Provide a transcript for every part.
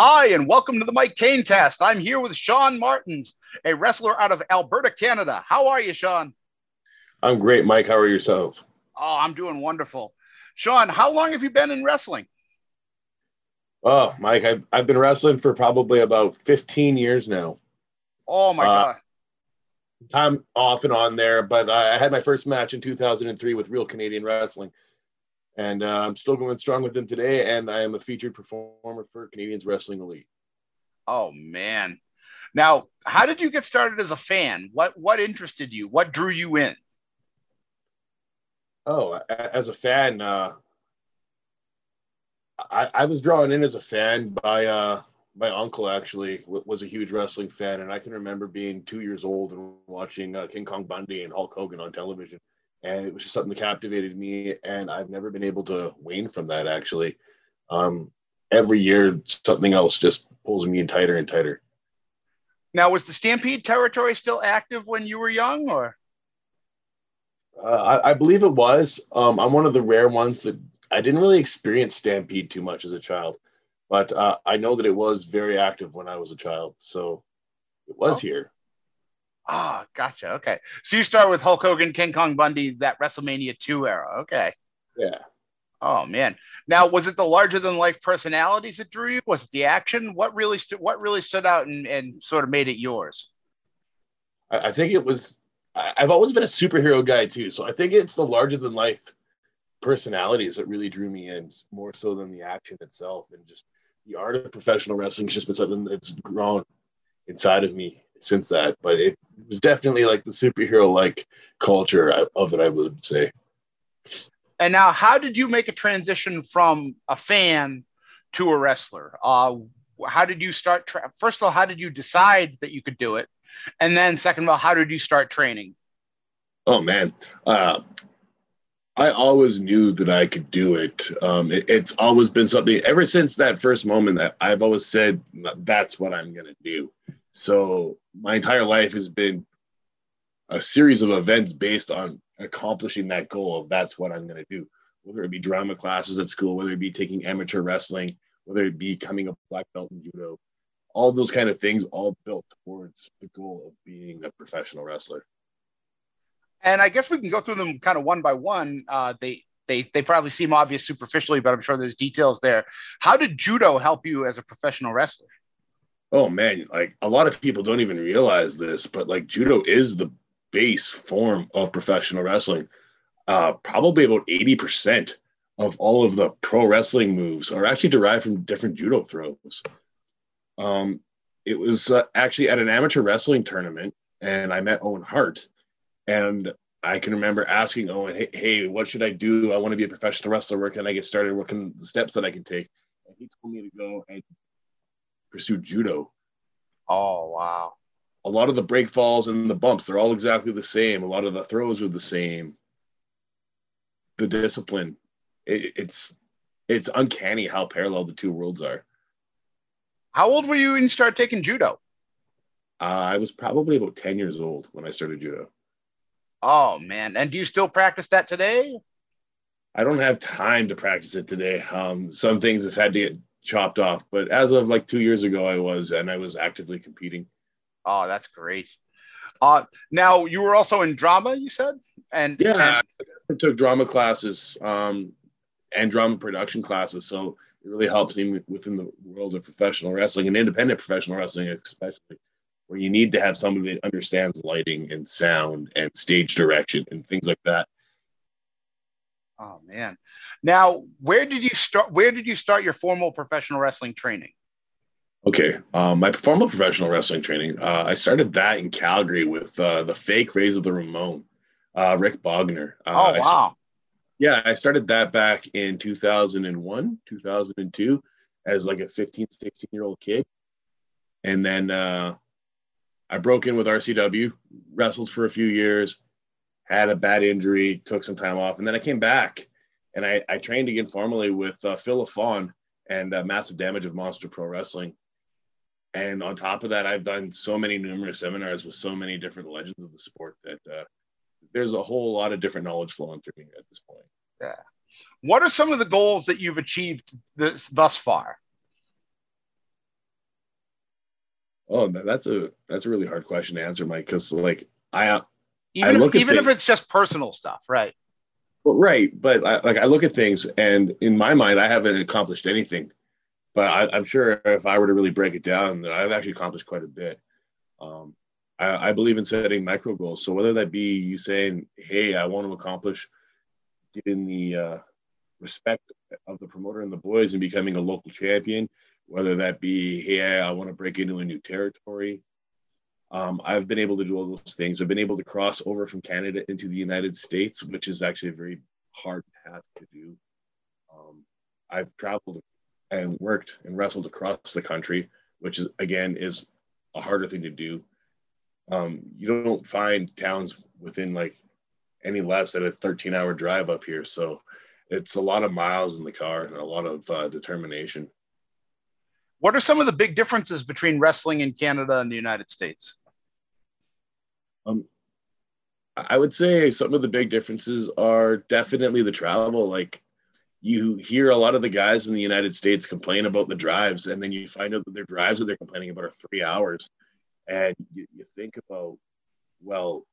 Hi, and welcome to the Mike Kane cast. I'm here with Sean Martins, a wrestler out of Alberta, Canada. How are you, Sean? I'm great, Mike. How are you yourself? Oh, I'm doing wonderful. Sean, how long have you been in wrestling? Oh, Mike, I've, I've been wrestling for probably about 15 years now. Oh, my uh, God. Time off and on there, but I had my first match in 2003 with Real Canadian Wrestling and uh, I'm still going strong with them today. And I am a featured performer for Canadian Wrestling's Elite. Oh man! Now, how did you get started as a fan? What what interested you? What drew you in? Oh, as a fan, uh, I, I was drawn in as a fan by uh, my uncle. Actually, was a huge wrestling fan, and I can remember being two years old and watching uh, King Kong Bundy and Hulk Hogan on television and it was just something that captivated me and i've never been able to wane from that actually. Um, every year something else just pulls me in tighter and tighter. Now was the stampede territory still active when you were young or? Uh, I, I, believe it was. Um, i'm one of the rare ones that i didn't really experience stampede too much as a child but uh, i know that it was very active when i was a child so it was oh. here Ah, oh, gotcha. Okay. So you start with Hulk Hogan, King Kong Bundy, that WrestleMania 2 era. Okay. Yeah. Oh man. Now, was it the larger than life personalities that drew you? Was it the action? What really stood what really stood out and, and sort of made it yours? I, I think it was I've always been a superhero guy too. So I think it's the larger than life personalities that really drew me in more so than the action itself. And just the art of professional wrestling has just been something that's grown inside of me since that, but it was definitely like the superhero like culture of it, I would say. And now, how did you make a transition from a fan to a wrestler? Uh, how did you start? Tra- First of all, how did you decide that you could do it? And then, second of all, how did you start training? Oh man, uh, I always knew that I could do it. Um, it. It's always been something ever since that first moment that I've always said that's what I'm gonna do. So my entire life has been a series of events based on accomplishing that goal of that's what I'm going to do. Whether it be drama classes at school, whether it be taking amateur wrestling, whether it be becoming a black belt in judo, all those kind of things all built towards the goal of being a professional wrestler. And I guess we can go through them kind of one by one. Uh, they they they probably seem obvious superficially, but I'm sure there's details there. How did judo help you as a professional wrestler? Oh man, like a lot of people don't even realize this, but like judo is the base form of professional wrestling. Uh, probably about 80% of all of the pro wrestling moves are actually derived from different judo throws. Um, it was uh, actually at an amateur wrestling tournament, and I met Owen Hart. And I can remember asking Owen, hey, hey, what should I do? I want to be a professional wrestler. Where can I get started? What can the steps that I can take? And he told me to go and pursued judo. Oh wow! A lot of the break falls and the bumps, they're all exactly the same. A lot of the throws are the same. The discipline, it, it's it's uncanny how parallel the two worlds are. How old were you when you started taking judo? Uh, I was probably about ten years old when I started judo. Oh man! And do you still practice that today? I don't have time to practice it today. Um, some things have had to get chopped off. But as of like two years ago, I was, and I was actively competing. Oh, that's great. Uh, now you were also in drama, you said, and yeah, and- I took drama classes um, and drama production classes. So it really helps even within the world of professional wrestling and independent professional wrestling, especially where you need to have somebody that understands lighting and sound and stage direction and things like that. Oh man. Now, where did you start? Where did you start your formal professional wrestling training? Okay, um, my formal professional wrestling training. Uh, I started that in Calgary with uh, the fake Razor the Ramon, uh, Rick Bognar. Uh, oh wow! yeah, I started that back in 2001, 2002, as like a 15, 16 year old kid, and then uh, I broke in with RCW, wrestled for a few years, had a bad injury, took some time off, and then I came back and I, I trained again formally with uh, Phil Lafon and uh, Massive Damage of Monster Pro Wrestling. And on top of that, I've done so many numerous seminars with so many different legends of the sport that uh, there's a whole lot of different knowledge flowing through me at this point. Yeah. What are some of the goals that you've achieved this, thus far? Oh, that's a that's a really hard question to answer, Mike. Because like I, even I if, even things, if it's just personal stuff, right? Right, but I, like I look at things, and in my mind, I haven't accomplished anything. But I, am sure if I were to really break it down, that I've actually accomplished quite a bit. Um, I, I believe in setting micro goals. So whether that be you saying, "Hey, I want to accomplish getting the uh, respect of the promoter and the boys and becoming a local champion," whether that be, "Hey, I want to break into a new territory," Um, I've been able to do all those things. I've been able to cross over from Canada into the United States, which is actually a very hard task to do. Um, I've traveled and worked and wrestled across the country, which is again is a harder thing to do. Um, you don't find towns within like any less than a 13 hour drive up here. So it's a lot of miles in the car and a lot of uh, determination. What are some of the big differences between wrestling in Canada and the United States? Um, I would say some of the big differences are definitely the travel. Like you hear a lot of the guys in the United States complain about the drives, and then you find out that their drives that they're complaining about are three hours. And you, you think about, well,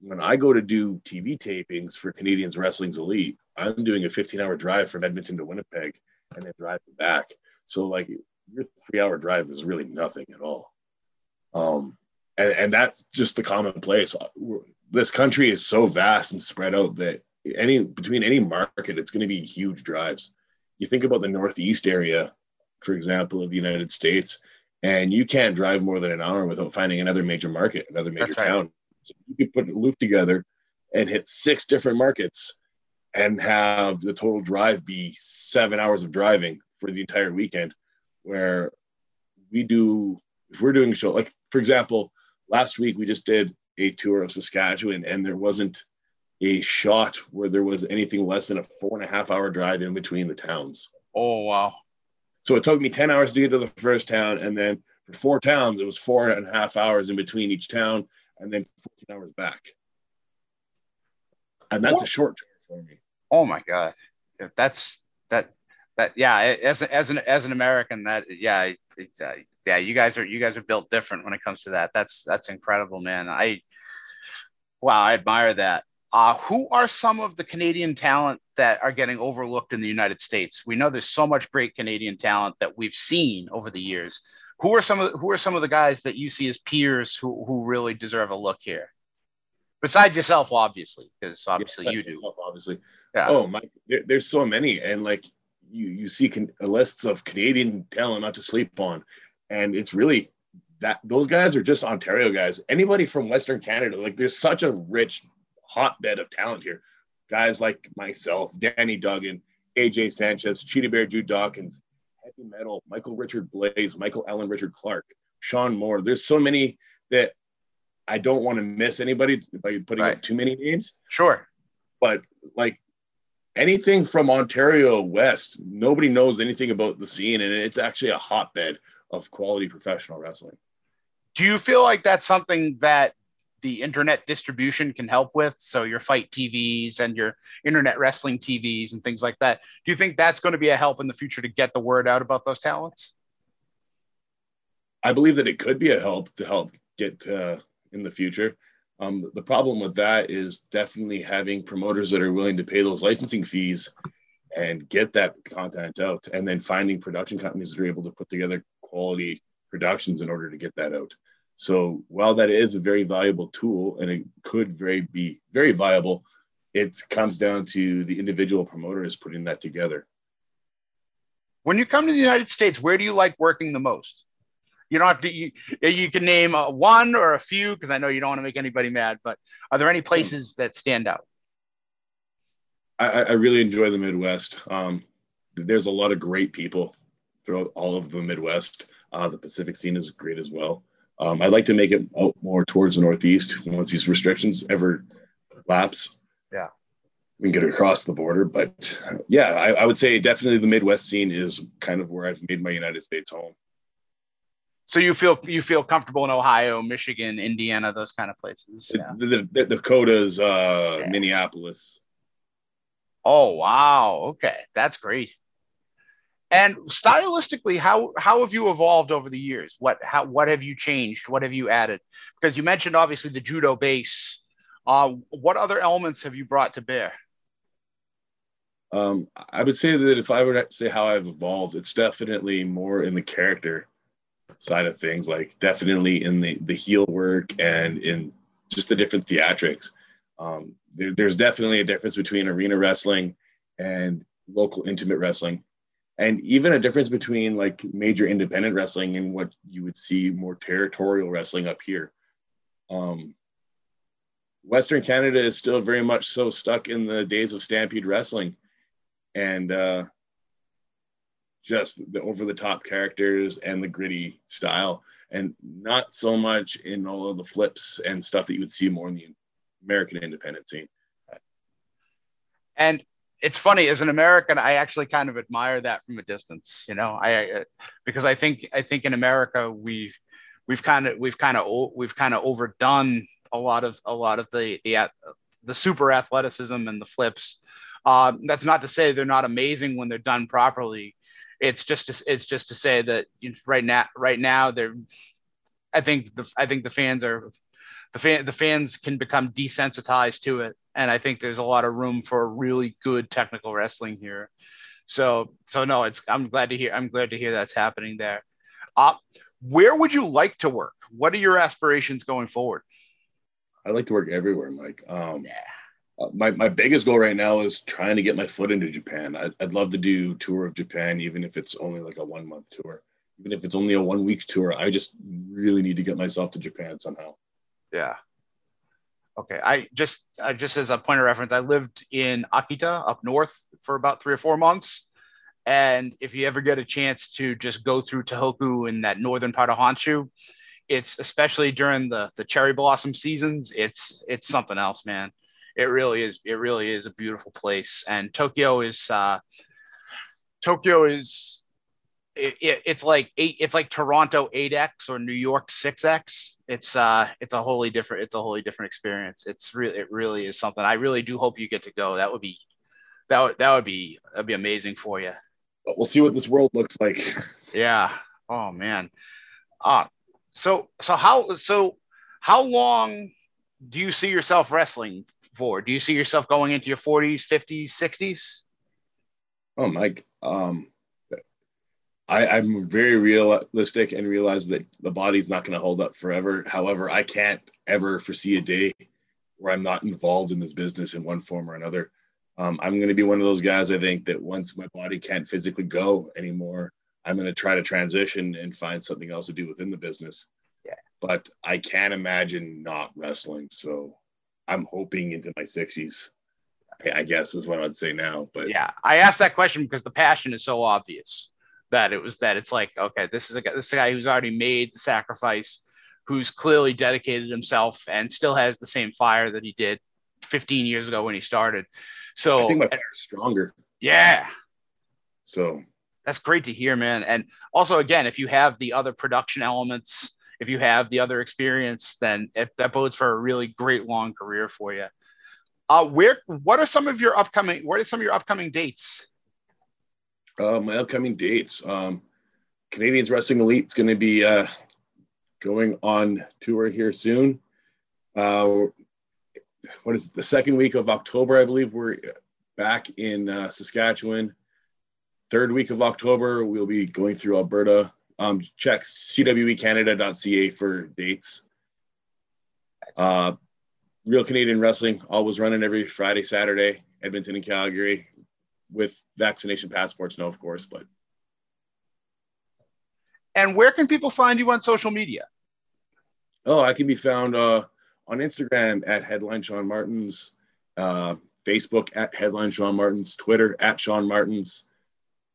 when I go to do TV tapings for Canadians Wrestling's Elite, I'm doing a 15 hour drive from Edmonton to Winnipeg and then driving back. So, like, your three hour drive is really nothing at all. Um, and, and that's just the commonplace. This country is so vast and spread out that any between any market, it's going to be huge drives. You think about the Northeast area, for example, of the United States, and you can't drive more than an hour without finding another major market, another major that's town. Right. So you could put a loop together and hit six different markets and have the total drive be seven hours of driving for the entire weekend where we do if we're doing a show like for example last week we just did a tour of saskatchewan and there wasn't a shot where there was anything less than a four and a half hour drive in between the towns. Oh wow. So it took me 10 hours to get to the first town and then for four towns it was four and a half hours in between each town and then 14 hours back. And that's what? a short tour for me. Oh my god. That's that that yeah as as an as an American that yeah uh, yeah you guys are you guys are built different when it comes to that. That's that's incredible man. I wow I admire that. Uh, who are some of the Canadian talent that are getting overlooked in the United States? We know there's so much great Canadian talent that we've seen over the years. Who are some of the, who are some of the guys that you see as peers who who really deserve a look here? Besides yourself obviously because obviously yeah, you do. obviously. Yeah. oh my there, there's so many and like you you see con- lists of Canadian talent not to sleep on, and it's really that those guys are just Ontario guys. Anybody from Western Canada, like there's such a rich hotbed of talent here. Guys like myself, Danny Duggan, AJ Sanchez, Cheetah Bear, Jude Dawkins, Heavy Metal, Michael Richard Blaze, Michael Allen Richard Clark, Sean Moore. There's so many that I don't want to miss anybody by putting right. up too many names. Sure. But like anything from Ontario West, nobody knows anything about the scene, and it's actually a hotbed of quality professional wrestling. Do you feel like that's something that the internet distribution can help with? So your FITE TVs and your internet wrestling TVs and things like that. Do you think that's going to be a help in the future to get the word out about those talents? I believe that it could be a help to help get uh, in the future. Um, the problem with that is definitely having promoters that are willing to pay those licensing fees and get that content out, and then finding production companies that are able to put together quality productions in order to get that out. So while that is a very valuable tool and it could very be very viable, it comes down to the individual promoters putting that together. When you come to the United States, where do you like working the most? You don't have to. You, you can name a, one or a few because I know you don't want to make anybody mad. But are there any places that stand out? I, I really enjoy the Midwest. Um, there's a lot of great people throughout all of the Midwest. Uh, the Pacific scene is great as well. Um, I'd like to make it out more towards the Northeast once these restrictions ever lapse. Yeah. We can get across the border. But yeah, I, I would say definitely the Midwest scene is kind of where I've made my United States home. So you feel you feel comfortable in Ohio, Michigan, Indiana, those kind of places. Yeah. The, the, the Dakotas, uh, yeah. Minneapolis. Oh wow! Okay, that's great. And stylistically, how how have you evolved over the years? What how what have you changed? What have you added? Because you mentioned obviously the judo base. Uh, what other elements have you brought to bear? Um, I would say that if I were to say how I've evolved, it's definitely more in the character side of things, like definitely in the the heel work and in just the different theatrics. Um, there, there's definitely a difference between arena wrestling and local intimate wrestling, and even a difference between like major independent wrestling and what you would see more territorial wrestling up here. Um, Western Canada is still very much so stuck in the days of Stampede wrestling and uh, just the over the top characters and the gritty style, and not so much in all of the flips and stuff that you would see more in the American independent scene. And it's funny as an American, I actually kind of admire that from a distance, you know, I because I think I think in America we've we've kind of we've kind of we've kind of overdone a lot of a lot of the the the super athleticism and the flips uh, that's not to say they're not amazing when they're done properly. It's just to, it's just to say that right now right now they're I think the I think the fans are the fan the fans can become desensitized to it, and I think there's a lot of room for really good technical wrestling here. So so no, it's I'm glad to hear I'm glad to hear that's happening there. Uh, where would you like to work? What are your aspirations going forward? I'd like to work everywhere, Mike. Um, yeah my, my biggest goal right now is trying to get my foot into Japan. I, would love to do tour of Japan, even if it's only like a one month tour, even if it's only a one week tour. I just really need to get myself to Japan somehow. Yeah. Okay. I just uh, just as a point of reference, I lived in Akita up north for about three or four months. And if you ever get a chance to just go through Tohoku in that northern part of Honshu, it's especially during the the cherry blossom seasons. It's it's something else, man it really is it really is a beautiful place. And tokyo is uh tokyo is it, it, it's like eight it's like toronto 8x or new york 6x it's uh it's a wholly different it's a wholly different experience. It's really it really is something. I really do hope you get to go. That would be that would that would be that'd be amazing for you. But we'll see what this world looks like. Yeah. Oh man. Uh so so how so how long do you see yourself wrestling for? Do you see yourself going into your 40s, 50s, 60s? Oh, Mike, um, I, I'm very realistic and realize that the body's not going to hold up forever. However, I can't ever foresee a day where I'm not involved in this business in one form or another. Um, I'm going to be one of those guys, I think, that once my body can't physically go anymore, I'm going to try to transition and find something else to do within the business. Yeah. But I can't imagine not wrestling. So I'm hoping into my 60s. I guess is what I'd say now. But yeah, I asked that question because the passion is so obvious that it was that it's like, okay, this is a this is a guy who's already made the sacrifice, who's clearly dedicated himself and still has the same fire that he did 15 years ago when he started. So I think my fire's stronger. Yeah. So that's great to hear, man. And also, again, if you have the other production elements if you have the other experience, then that bodes for a really great long career for you. Uh, where what are some of your upcoming what are some of your upcoming dates? Uh, my upcoming dates. Um, Canadian Wrestling's Elite is going to be uh, going on tour here soon. Uh, what is it, the second week of October? I believe we're back in uh, Saskatchewan. Third week of October, we'll be going through Alberta. Um, check cwecanada.ca for dates. Uh, Real Canadian Wrestling, always running every Friday, Saturday, Edmonton and Calgary, with vaccination passports, no, of course, but. And where can people find you on social media? Oh, I can be found uh, on Instagram at Headline Sean Martins, uh, Facebook at Headline Sean Martins, Twitter at Sean Martins,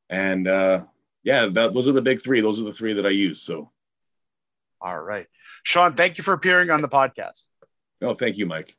and uh, yeah, that, those are the big three. Those are the three that I use. So, all right, Sean, thank you for appearing on the podcast. Oh, thank you, Mike.